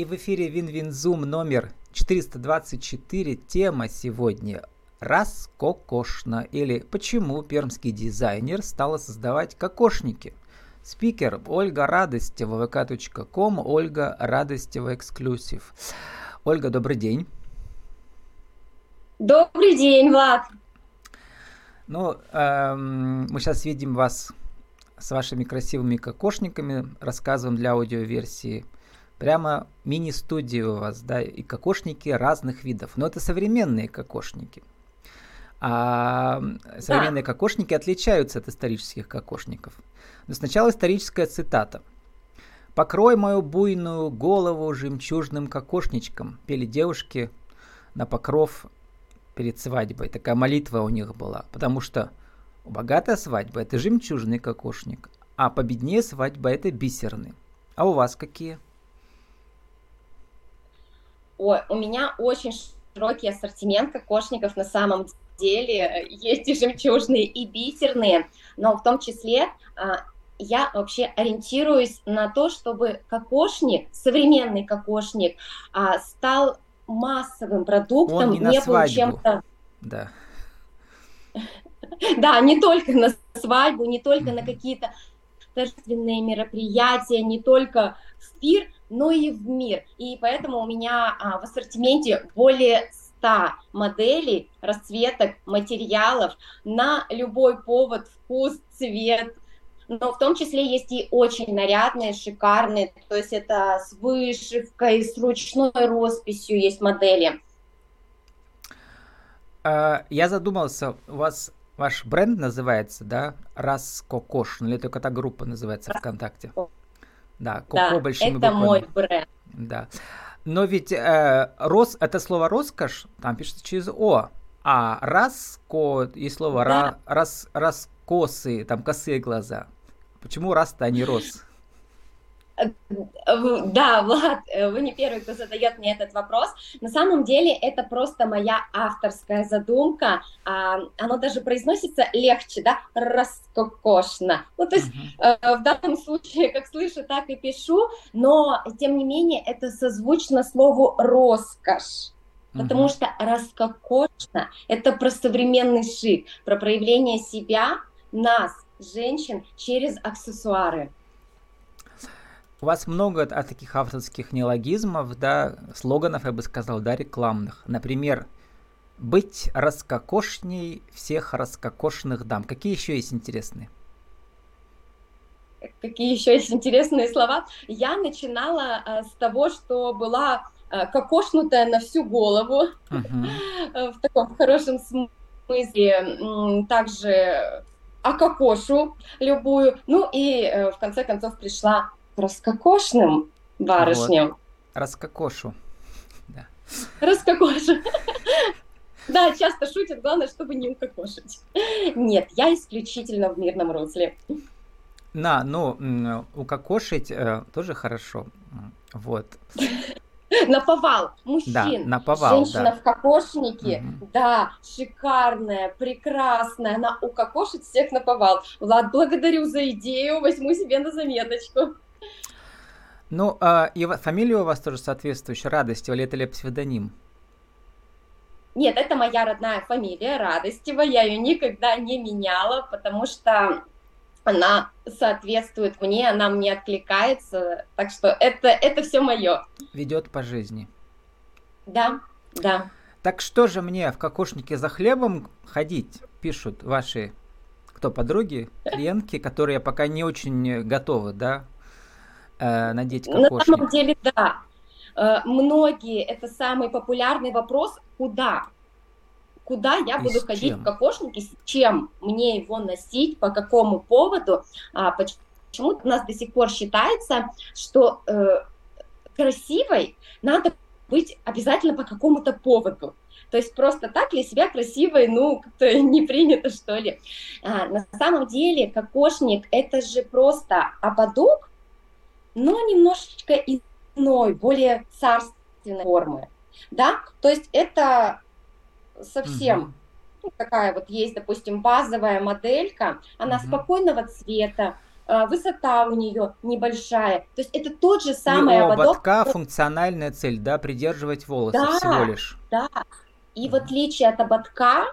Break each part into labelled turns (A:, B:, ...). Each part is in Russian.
A: И в эфире Вин-Вин-Зум номер 424. Тема сегодня «Раскокошно» или «Почему пермский дизайнер стала создавать кокошники?» Спикер Ольга Радостева, vk.com, Ольга Радостева эксклюзив. Ольга, добрый день.
B: Добрый день, Влад.
A: Ну, эм, мы сейчас видим вас с вашими красивыми кокошниками, рассказываем для аудиоверсии. Прямо мини-студия у вас, да, и кокошники разных видов. Но это современные кокошники. А современные да. кокошники отличаются от исторических кокошников. Но сначала историческая цитата. «Покрой мою буйную голову жемчужным кокошничком», пели девушки на покров перед свадьбой. Такая молитва у них была. Потому что богатая свадьба – это жемчужный кокошник, а победнее свадьба – это бисерный. А у вас какие?
B: Ой, у меня очень широкий ассортимент кокошников на самом деле. Есть и жемчужные, и бисерные, но в том числе а, я вообще ориентируюсь на то, чтобы кокошник, современный кокошник, а, стал массовым продуктом,
A: не, не был чем-то... Да.
B: Да, не только на свадьбу, не только на какие-то торжественные мероприятия, не только в пир, но и в мир. И поэтому у меня а, в ассортименте более 100 моделей, расцветок, материалов на любой повод, вкус, цвет, но в том числе есть и очень нарядные, шикарные, то есть это с вышивкой, с ручной росписью есть модели.
A: А, я задумался, у вас ваш бренд называется, да, Раскокош, или только эта группа называется ВКонтакте?
B: Да, Коко да, большими это буквами. мой бренд.
A: Да. Но ведь э, рос, это слово роскошь, там пишется через О, а раско, и слово да. ра, рас, раскосы, там косые глаза. Почему раз-то, а не рос?
B: Да, Влад, э, вы не первый, кто задает мне этот вопрос. На самом деле это просто моя авторская задумка. А, оно даже произносится легче, да, раскокошно. Ну, то есть uh-huh. в данном случае, как слышу, так и пишу, но, тем не менее, это созвучно слову роскошь. Потому uh-huh. что раскокошно – это про современный шик, про проявление себя, нас, женщин, через аксессуары.
A: У вас много от таких авторских неологизмов, да, слоганов, я бы сказал, да, рекламных. Например, быть раскокошней всех раскокошных дам. Какие еще есть интересные?
B: Какие еще есть интересные слова? Я начинала э, с того, что была э, кокошнутая на всю голову, uh-huh. в таком хорошем смысле. Также ококошу любую. Ну и э, в конце концов пришла раскокошным барышням. Вот.
A: Раскокошу.
B: Да. Раскокошу. Да, часто шутят, главное, чтобы не укокошить. Нет, я исключительно в мирном русле.
A: На, ну, укокошить э, тоже хорошо. Вот.
B: Наповал мужчин. Да,
A: наповал,
B: Женщина да. в кокошнике, угу. да, шикарная, прекрасная, она укокошит всех наповал. Влад, благодарю за идею, возьму себе на заметочку.
A: Ну, а, и фамилия у вас тоже соответствующая, Радостева, или это ли псевдоним?
B: Нет, это моя родная фамилия, Радостева, я ее никогда не меняла, потому что она соответствует мне, она мне откликается, так что это, это все мое.
A: Ведет по жизни.
B: Да, да.
A: Так что же мне в кокошнике за хлебом ходить, пишут ваши, кто подруги, клиентки, которые пока не очень готовы, да, э, надеть кокошник?
B: На самом деле, да. Э, многие, это самый популярный вопрос, куда? куда я буду и ходить чем? в кокошнике, с чем мне его носить, по какому поводу. А, почему у нас до сих пор считается, что э, красивой надо быть обязательно по какому-то поводу. То есть просто так для себя красивой, ну, как-то не принято, что ли. А, на самом деле кокошник – это же просто ободок, но немножечко иной, более царственной формы. Да? То есть это совсем угу. ну, такая вот есть, допустим, базовая моделька, она угу. спокойного цвета, а, высота у нее небольшая. То есть это тот же самый
A: И у
B: ободок.
A: ободка функциональная цель, да, придерживать волосы
B: Да,
A: всего лишь.
B: Да. И в отличие от ободка,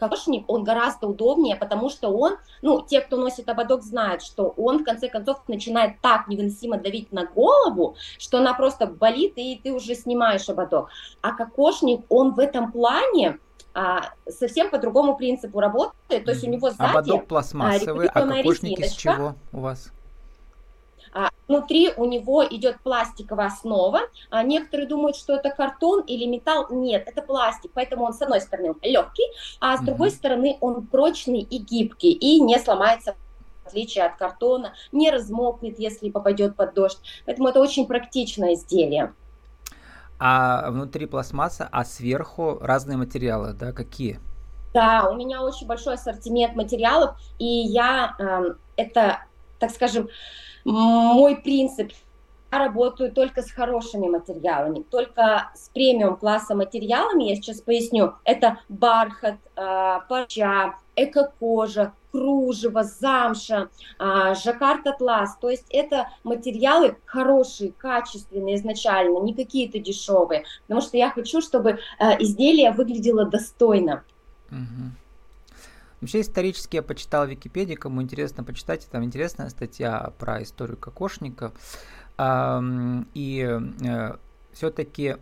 B: кокошник, он гораздо удобнее, потому что он, ну, те, кто носит ободок, знают, что он, в конце концов, начинает так невыносимо давить на голову, что она просто болит, и ты уже снимаешь ободок. А кокошник, он в этом плане а, совсем по другому принципу работает, то есть у него сзади...
A: Ободок пластмассовый, а кокошник из чего у вас?
B: А, внутри у него идет пластиковая основа. А некоторые думают, что это картон или металл. Нет, это пластик. Поэтому он, с одной стороны, легкий, а с другой стороны, он прочный и гибкий и не сломается в отличие от картона, не размокнет, если попадет под дождь. Поэтому это очень практичное изделие.
A: А внутри пластмасса, а сверху разные материалы, да, какие?
B: Да, у меня очень большой ассортимент материалов, и я э, это, так скажем, мой принцип. Я работаю только с хорошими материалами, только с премиум класса материалами. Я сейчас поясню. Это бархат, э, парча, эко-кожа, кружево, замша, э, жаккард атлас. То есть это материалы хорошие, качественные изначально, не какие-то дешевые. Потому что я хочу, чтобы э, изделие выглядело достойно.
A: Угу. Вообще исторически я почитал в Википедии, кому интересно, почитайте, там интересная статья про историю кокошника. И э, все-таки,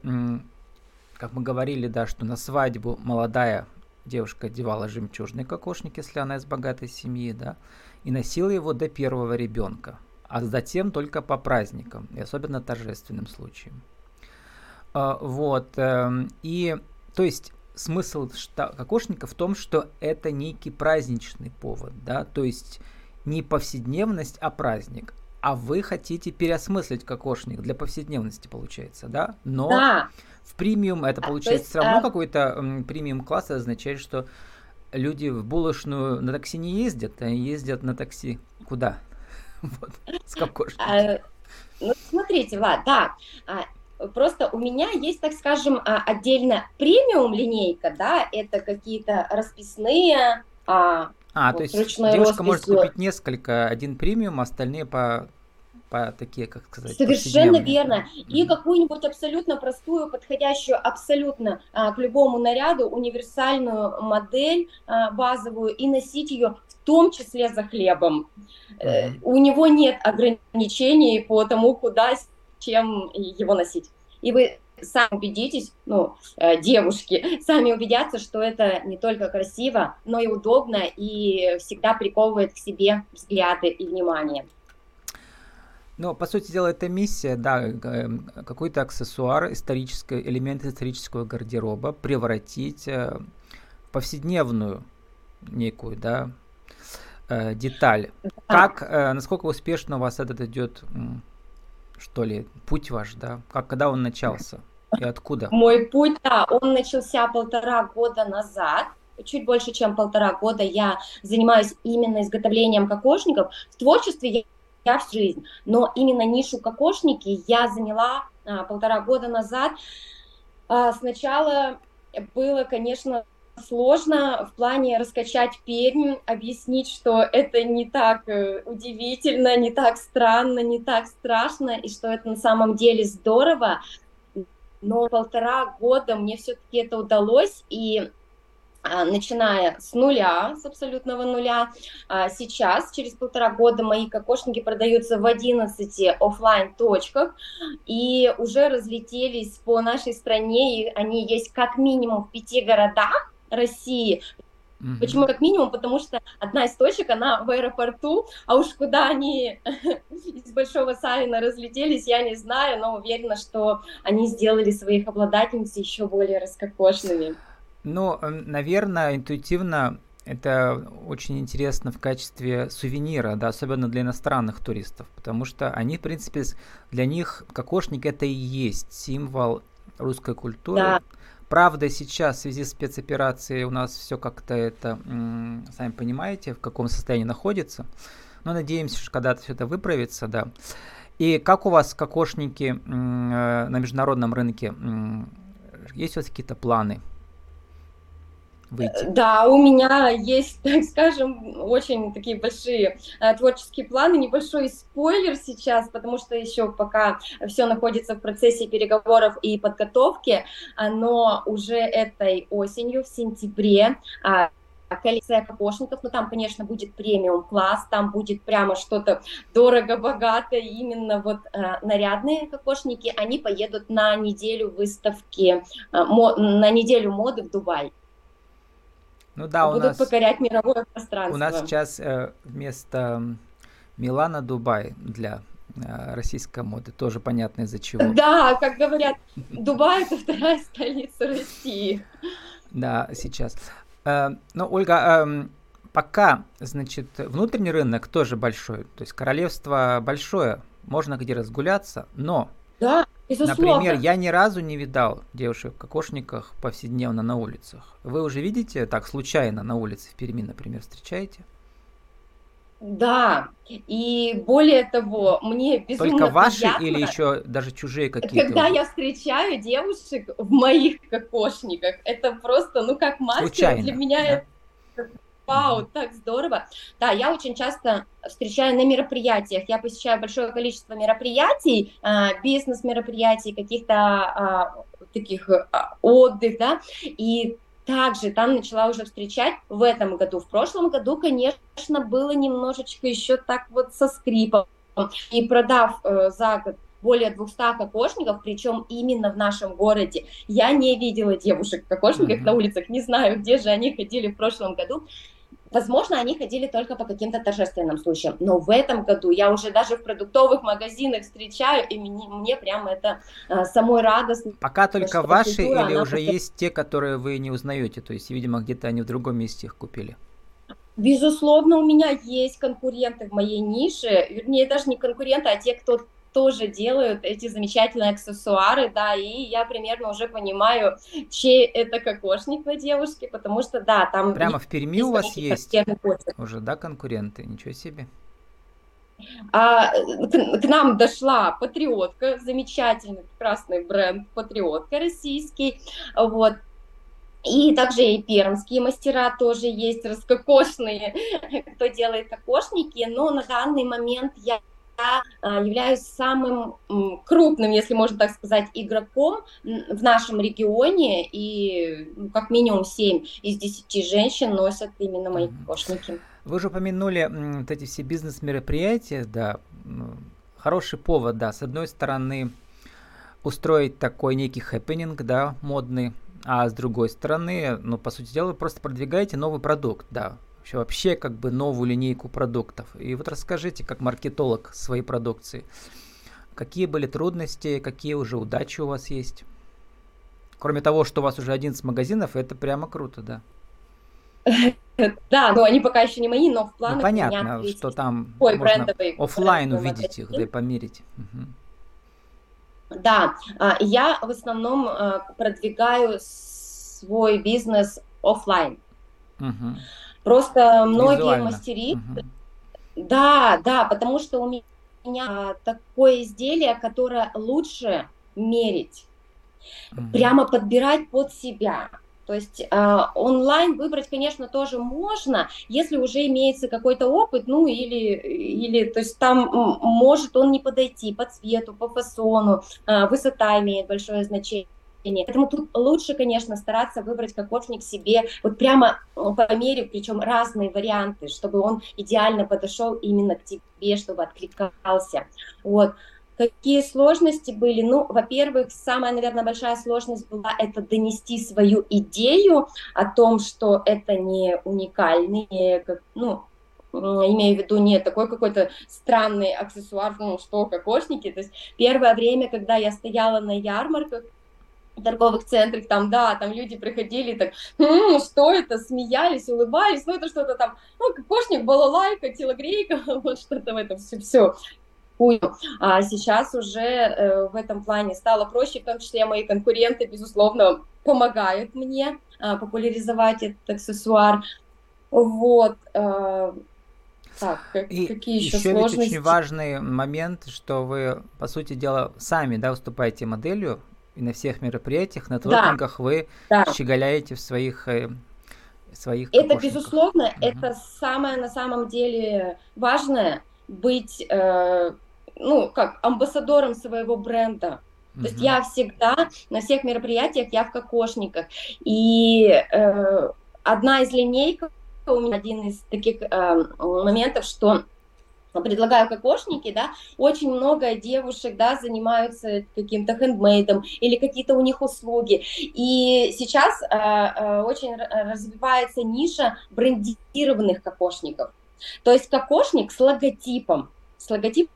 A: как мы говорили, да, что на свадьбу молодая девушка одевала жемчужный кокошник, если она из богатой семьи, да, и носила его до первого ребенка, а затем только по праздникам, и особенно торжественным случаям. А, вот, эм, и, то есть, смысл кокошника в том, что это некий праздничный повод, да, то есть не повседневность, а праздник. А вы хотите переосмыслить кокошник для повседневности, получается, да? Но да. в премиум это получается есть, все равно а... какой-то премиум класс означает, что люди в булочную на такси не ездят, а ездят на такси куда? Вот, с кокошником. А,
B: ну, смотрите, Влад, да, Просто у меня есть, так скажем, а, отдельно премиум линейка, да, это какие-то расписные.
A: А, а вот, то есть девушка росписью. может купить несколько, один премиум, остальные по по такие, как сказать,
B: Совершенно верно. И mm-hmm. какую-нибудь абсолютно простую, подходящую абсолютно а, к любому наряду универсальную модель а, базовую и носить ее в том числе за хлебом. Mm-hmm. У него нет ограничений по тому, куда чем его носить. И вы сами убедитесь, ну, э, девушки, сами убедятся, что это не только красиво, но и удобно, и всегда приковывает к себе взгляды и внимание.
A: Ну, по сути дела, это миссия, да, э, какой-то аксессуар, исторический, элемент исторического гардероба превратить э, в повседневную некую, да, деталь. Как, насколько успешно у вас этот идет что ли, путь ваш, да? Как, когда он начался и откуда?
B: Мой путь, да, он начался полтора года назад. Чуть больше, чем полтора года я занимаюсь именно изготовлением кокошников. В творчестве я, я в жизнь, но именно нишу кокошники я заняла а, полтора года назад. А, сначала было, конечно, сложно в плане раскачать Пермь, объяснить, что это не так э, удивительно, не так странно, не так страшно, и что это на самом деле здорово. Но полтора года мне все-таки это удалось, и а, начиная с нуля, с абсолютного нуля. А, сейчас, через полтора года, мои кокошники продаются в 11 офлайн точках и уже разлетелись по нашей стране, и они есть как минимум в пяти городах, России. Mm-hmm. Почему как минимум? Потому что одна из точек, она в аэропорту, а уж куда они из Большого Савина разлетелись, я не знаю, но уверена, что они сделали своих обладательниц еще более раскокошными.
A: Ну, наверное, интуитивно это очень интересно в качестве сувенира, да, особенно для иностранных туристов, потому что они, в принципе, для них кокошник это и есть символ русской культуры. Да. Правда, сейчас в связи с спецоперацией у нас все как-то это, сами понимаете, в каком состоянии находится. Но надеемся, что когда-то все это выправится, да. И как у вас кокошники э, на международном рынке? Есть у вас какие-то планы? Выйти?
B: Да, у меня есть, так скажем, очень такие большие э, творческие планы, небольшой спойлер сейчас, потому что еще пока все находится в процессе переговоров и подготовки, но уже этой осенью, в сентябре, а, коллекция кокошников, но там, конечно, будет премиум класс, там будет прямо что-то дорого-богато, именно вот э, нарядные кокошники, они поедут на неделю выставки, э, мо, на неделю моды в Дубай.
A: Ну да,
B: Будут
A: у нас,
B: покорять мировое пространство.
A: У нас сейчас э, вместо Милана Дубай для э, российской моды, тоже понятно из-за чего.
B: Да, как говорят, Дубай это вторая столица России.
A: Да, сейчас. Э, ну, Ольга, эм, пока, значит, внутренний рынок тоже большой, то есть королевство большое, можно где разгуляться, но,
B: да,
A: например, я ни разу не видал девушек в кокошниках повседневно на улицах. Вы уже видите так случайно на улице в Перми, например, встречаете?
B: Да, и более того, мне безумно
A: Только ваши
B: приятно,
A: или еще даже чужие какие-то?
B: Когда я встречаю девушек в моих кокошниках, это просто, ну, как мастер,
A: Случайно,
B: для меня
A: да?
B: Вау, так здорово. Да, я очень часто встречаю на мероприятиях, я посещаю большое количество мероприятий, а, бизнес-мероприятий, каких-то а, таких а, отдых, да, и также там начала уже встречать в этом году. В прошлом году, конечно, было немножечко еще так вот со скрипом. И продав э, за год более 200 кокошников, причем именно в нашем городе. Я не видела девушек в кокошниках mm-hmm. на улицах, не знаю, где же они ходили в прошлом году. Возможно, они ходили только по каким-то торжественным случаям, но в этом году я уже даже в продуктовых магазинах встречаю, и мне, мне прямо это а, самой радостно.
A: Пока только ваши или уже просто... есть те, которые вы не узнаете, то есть, видимо, где-то они в другом месте их купили?
B: Безусловно, у меня есть конкуренты в моей нише, вернее, даже не конкуренты, а те, кто тоже делают эти замечательные аксессуары, да, и я примерно уже понимаю, чей это кокошник на девушке, потому что, да, там...
A: Прямо в Перми у вас есть уже, да, конкуренты? Ничего себе.
B: А, к, к нам дошла Патриотка, замечательный, прекрасный бренд Патриотка российский, вот, и также и пермские мастера тоже есть, раскокошные, кто делает кокошники, но на данный момент я а, являюсь самым крупным, если можно так сказать, игроком в нашем регионе, и ну, как минимум 7 из 10 женщин носят именно мои кокошники.
A: Вы уже упомянули вот эти все бизнес-мероприятия, да, хороший повод, да, с одной стороны, устроить такой некий хэппенинг, да, модный, а с другой стороны, ну, по сути дела, вы просто продвигаете новый продукт, да, вообще, как бы новую линейку продуктов. И вот расскажите, как маркетолог своей продукции, какие были трудности, какие уже удачи у вас есть? Кроме того, что у вас уже 11 магазинов, это прямо круто, да.
B: Да, но они пока еще не мои, но в планах
A: ну, понятно, что там можно офлайн увидеть их, да и померить.
B: Да, а, я в основном а, продвигаю свой бизнес офлайн. Угу. Просто многие Визуально. мастерицы, угу. да, да, потому что у меня такое изделие, которое лучше мерить, угу. прямо подбирать под себя. То есть э, онлайн выбрать, конечно, тоже можно, если уже имеется какой-то опыт, ну или, или то есть там может он не подойти по цвету, по фасону, э, высота имеет большое значение. Поэтому тут лучше, конечно, стараться выбрать кокошник себе, вот прямо э, по мере, причем разные варианты, чтобы он идеально подошел именно к тебе, чтобы откликался. Вот. Какие сложности были? Ну, во-первых, самая, наверное, большая сложность была это донести свою идею о том, что это не уникальный, ну, имею в виду не такой какой-то странный аксессуар, ну, что кокошники. То есть первое время, когда я стояла на ярмарках, торговых центрах, там, да, там люди приходили, так, м-м, что это, смеялись, улыбались, ну, это что-то там, ну, кокошник, балалайка, телогрейка, вот что-то в этом все, все. А сейчас уже э, в этом плане стало проще, в том числе мои конкуренты, безусловно, помогают мне э, популяризовать этот аксессуар. Вот. Э,
A: так, как, и какие еще, еще сложности? очень важный момент, что вы, по сути дела, сами да, выступаете моделью и на всех мероприятиях, на творкингах да. вы да. щеголяете в своих э, своих
B: Это, безусловно, угу. это самое на самом деле важное, быть, э, ну, как амбассадором своего бренда. То есть я всегда на всех мероприятиях, я в кокошниках. И э, одна из линейок, у меня один из таких э, моментов, что предлагаю кокошники, да, очень много девушек, да, занимаются каким-то хендмейдом или какие-то у них услуги. И сейчас э, очень развивается ниша брендированных кокошников. То есть кокошник с логотипом, с логотипом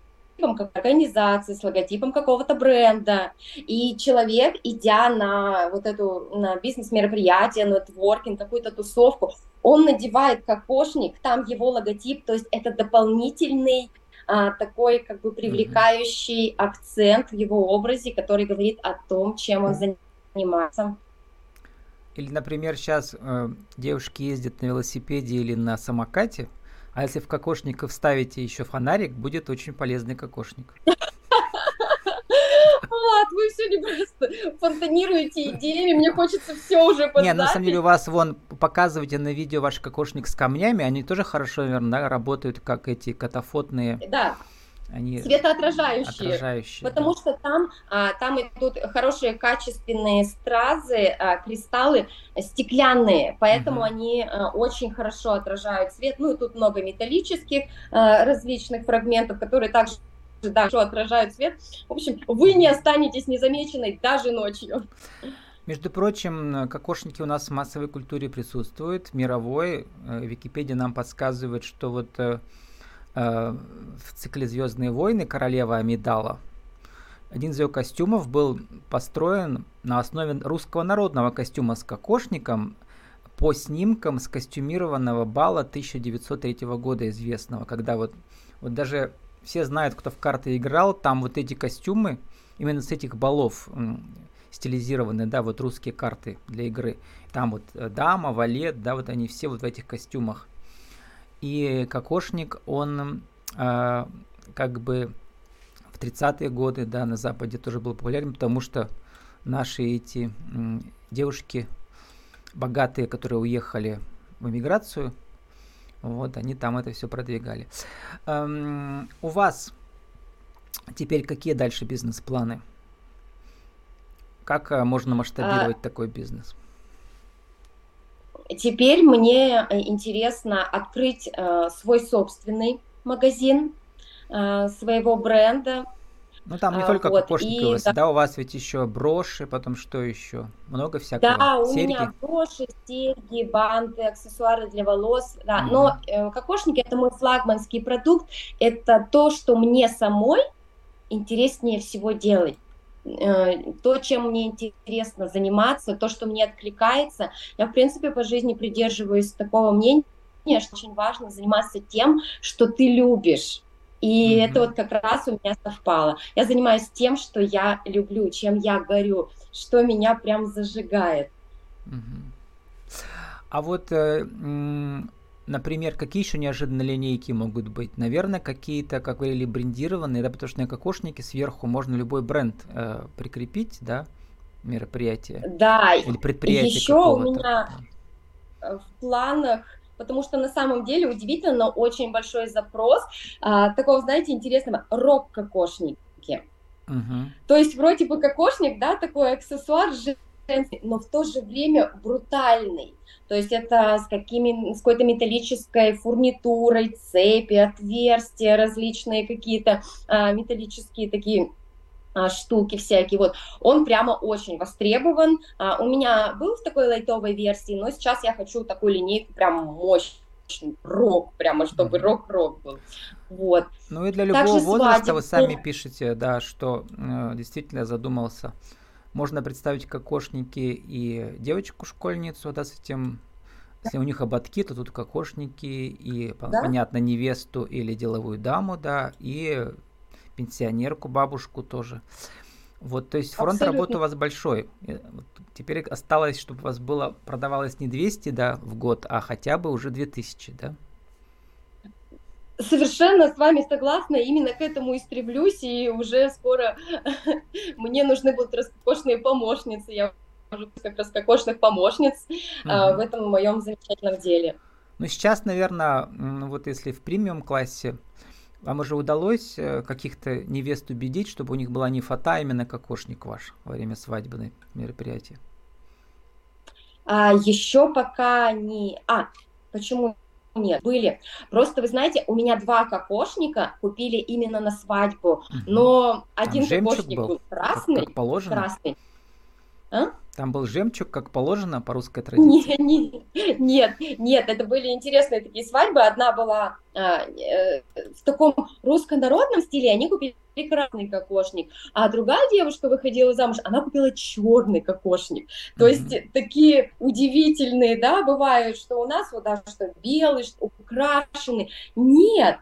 B: как организации, с логотипом какого-то бренда. И человек, идя на вот эту на бизнес-мероприятие, на нетворкинг, какую-то тусовку, он надевает кокошник, там его логотип, то есть это дополнительный а, такой как бы привлекающий mm-hmm. акцент в его образе, который говорит о том, чем он занимается.
A: Или, например, сейчас э, девушки ездят на велосипеде или на самокате, а если в кокошник вставите еще фонарик, будет очень полезный кокошник.
B: Влад, вы все не просто фонтанируете идеями, мне хочется все уже под
A: Не, на самом деле у вас вон, показывайте на видео ваш кокошник с камнями, они тоже хорошо, наверное, работают, как эти катафотные.
B: Да, они светоотражающие, отражающие, потому да. что там, а, там идут хорошие качественные стразы, а, кристаллы стеклянные, поэтому угу. они а, очень хорошо отражают свет. Ну и тут много металлических а, различных фрагментов, которые также да, хорошо отражают свет. В общем, вы не останетесь незамеченной даже ночью.
A: Между прочим, кокошники у нас в массовой культуре присутствуют, мировой. Э, Википедия нам подсказывает, что вот э, Э, в цикле «Звездные войны» королева Амидала. Один из ее костюмов был построен на основе русского народного костюма с кокошником по снимкам с костюмированного бала 1903 года известного, когда вот, вот даже все знают, кто в карты играл, там вот эти костюмы, именно с этих балов стилизированы, да, вот русские карты для игры. Там вот э, дама, валет, да, вот они все вот в этих костюмах. И кокошник, он э, как бы в 30-е годы, да, на Западе тоже был популярен, потому что наши эти э, девушки богатые, которые уехали в эмиграцию, вот, они там это все продвигали. Эм, у вас теперь какие дальше бизнес-планы? Как э, можно масштабировать а... такой бизнес?
B: Теперь мне э, интересно открыть э, свой собственный магазин э, своего бренда.
A: Ну там не только вот. кокошники и, да. у вас ведь еще броши, потом что еще? Много всякого.
B: Да, у серьги? меня броши, серьги, банты, аксессуары для волос. Да, угу. но э, кокошники это мой флагманский продукт. Это то, что мне самой интереснее всего делать. Э, то, чем мне интересно заниматься, то, что мне откликается. Я, в принципе, по жизни придерживаюсь такого мнения, что очень важно заниматься тем, что ты любишь. И mm-hmm. это вот как раз у меня совпало. Я занимаюсь тем, что я люблю, чем я горю, что меня прям зажигает.
A: Mm-hmm. А вот э, Например, какие еще неожиданные линейки могут быть? Наверное, какие-то, как говорили, брендированные, да, потому что на кокошнике сверху можно любой бренд э, прикрепить, да, мероприятие.
B: Да, или предприятие еще у меня э, в планах потому что на самом деле удивительно, но очень большой запрос а, такого, знаете, интересного рок-кокошники. Угу. То есть вроде бы кокошник, да, такой аксессуар но в то же время брутальный. То есть это с, какими, с какой-то металлической фурнитурой, цепи, отверстия, различные какие-то а, металлические такие штуки всякие. Вот он прямо очень востребован. А, у меня был в такой лайтовой версии, но сейчас я хочу такую линейку прям мощную рок, прямо чтобы рок-рок был. Вот.
A: Ну и для любого Также возраста свадеб... вы сами пишете, да, что э, действительно задумался можно представить кокошники и девочку-школьницу, да, с этим если у них ободки, то тут кокошники и, да? понятно, невесту или деловую даму, да, и пенсионерку, бабушку тоже. Вот, то есть фронт Абсолютно. работы у вас большой. Вот теперь осталось, чтобы у вас было продавалось не 200 да, в год, а хотя бы уже 2000, да?
B: Совершенно с вами согласна, именно к этому и стремлюсь, и уже скоро мне нужны будут роскошные помощницы, я как раз кокошных помощниц угу. в этом моем замечательном деле.
A: Ну, сейчас, наверное, вот если в премиум классе, вам уже удалось э, каких-то невест убедить, чтобы у них была не фата, а именно кокошник ваш во время свадебной мероприятия?
B: А, еще пока не... А, почему нет, были. Просто, вы знаете, у меня два кокошника купили именно на свадьбу, но Там один кокошник был, был красный. Как,
A: как положено?
B: Красный.
A: А? Там был жемчуг, как положено по русской традиции?
B: Нет, нет, нет, это были интересные такие свадьбы. Одна была а, э, в таком русско-народном стиле, они купили красный кокошник, а другая девушка выходила замуж, она купила черный кокошник. То mm-hmm. есть такие удивительные, да, бывают, что у нас вот даже что белый, что украшенный. Нет,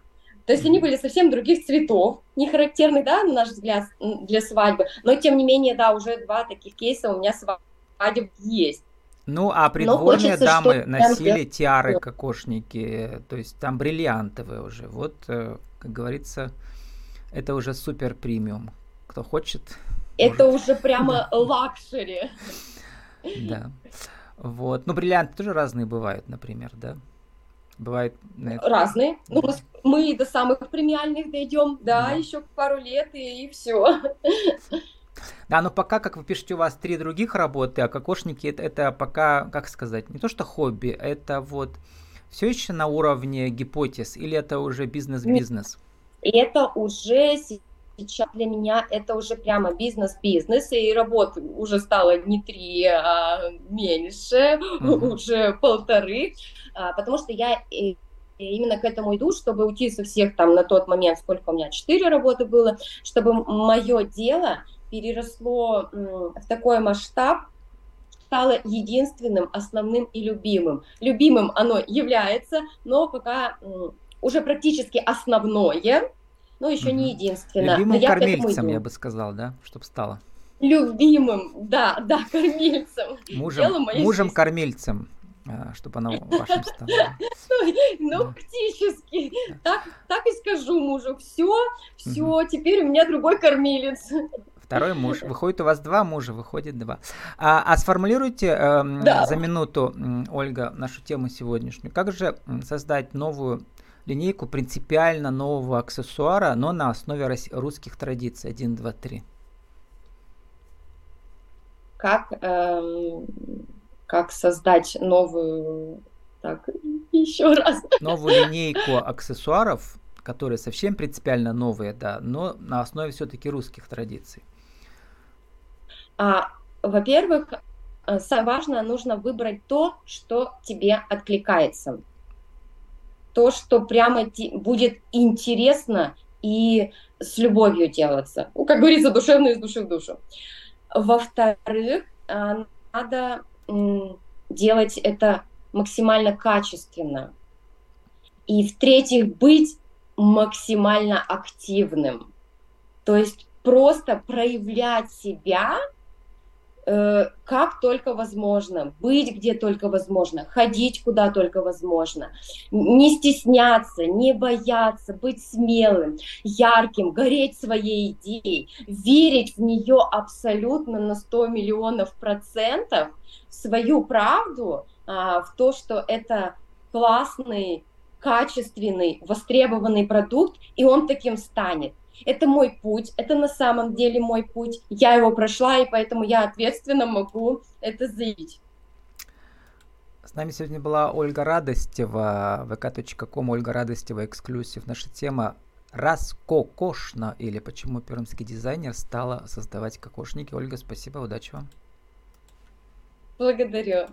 B: то есть они были совсем других цветов, не характерных, да, на наш взгляд, для свадьбы, но тем не менее, да, уже два таких кейса у меня свадеб есть.
A: Ну, а придворные хочется, дамы носили там... тиары, кокошники, то есть там бриллиантовые уже. Вот, э, как говорится, это уже супер премиум. Кто хочет.
B: Это может. уже прямо лакшери.
A: Да. Вот. Ну, бриллианты тоже разные бывают, например, да? Бывает...
B: Разные. Ну, мы до самых премиальных дойдем, да, да. еще пару лет и, и все.
A: Да, но пока, как вы пишете, у вас три других работы, а кокошники это, это пока, как сказать, не то что хобби, это вот все еще на уровне гипотез, или это уже бизнес-бизнес?
B: Это уже сейчас для меня это уже прямо бизнес-бизнес, и работы уже стало не три, а меньше, uh-huh. уже полторы, а, потому что я э, именно к этому иду, чтобы уйти со всех там на тот момент, сколько у меня, четыре работы было, чтобы мое дело переросло в такой масштаб, стало единственным, основным и любимым. Любимым оно является, но пока уже практически основное, но еще угу. не единственное.
A: Любимым я кормильцем, я бы сказал, да, чтобы стало.
B: Любимым, да, да, кормильцем.
A: Мужем, мужем кормильцем а, чтобы она вашим стала.
B: Ну, практически. Так, так и скажу мужу. Все, все, теперь у меня другой кормилец.
A: Второй муж. Выходит у вас два мужа, выходит два. А, а сформулируйте э, да. за минуту, Ольга, нашу тему сегодняшнюю. Как же создать новую линейку принципиально нового аксессуара, но на основе русских традиций. 1, 2, 3.
B: Как, эм, как создать новую... Так, еще раз.
A: Новую линейку аксессуаров, которые совсем принципиально новые, да, но на основе все-таки русских традиций.
B: А, во-первых, э, важно, нужно выбрать то, что тебе откликается то, что прямо будет интересно и с любовью делаться. Ну, как говорится, душевно из души в душу. Во-вторых, а, надо делать это максимально качественно. И в-третьих, быть максимально активным. То есть просто проявлять себя как только возможно, быть где только возможно, ходить куда только возможно, не стесняться, не бояться, быть смелым, ярким, гореть своей идеей, верить в нее абсолютно на 100 миллионов процентов, в свою правду, а, в то, что это классный, качественный, востребованный продукт, и он таким станет. Это мой путь, это на самом деле мой путь. Я его прошла, и поэтому я ответственно могу это заявить.
A: С нами сегодня была Ольга Радостева, vk.com, Ольга Радостева, эксклюзив. Наша тема раскокошно или почему пермский дизайнер стала создавать кокошники. Ольга, спасибо, удачи вам.
B: Благодарю.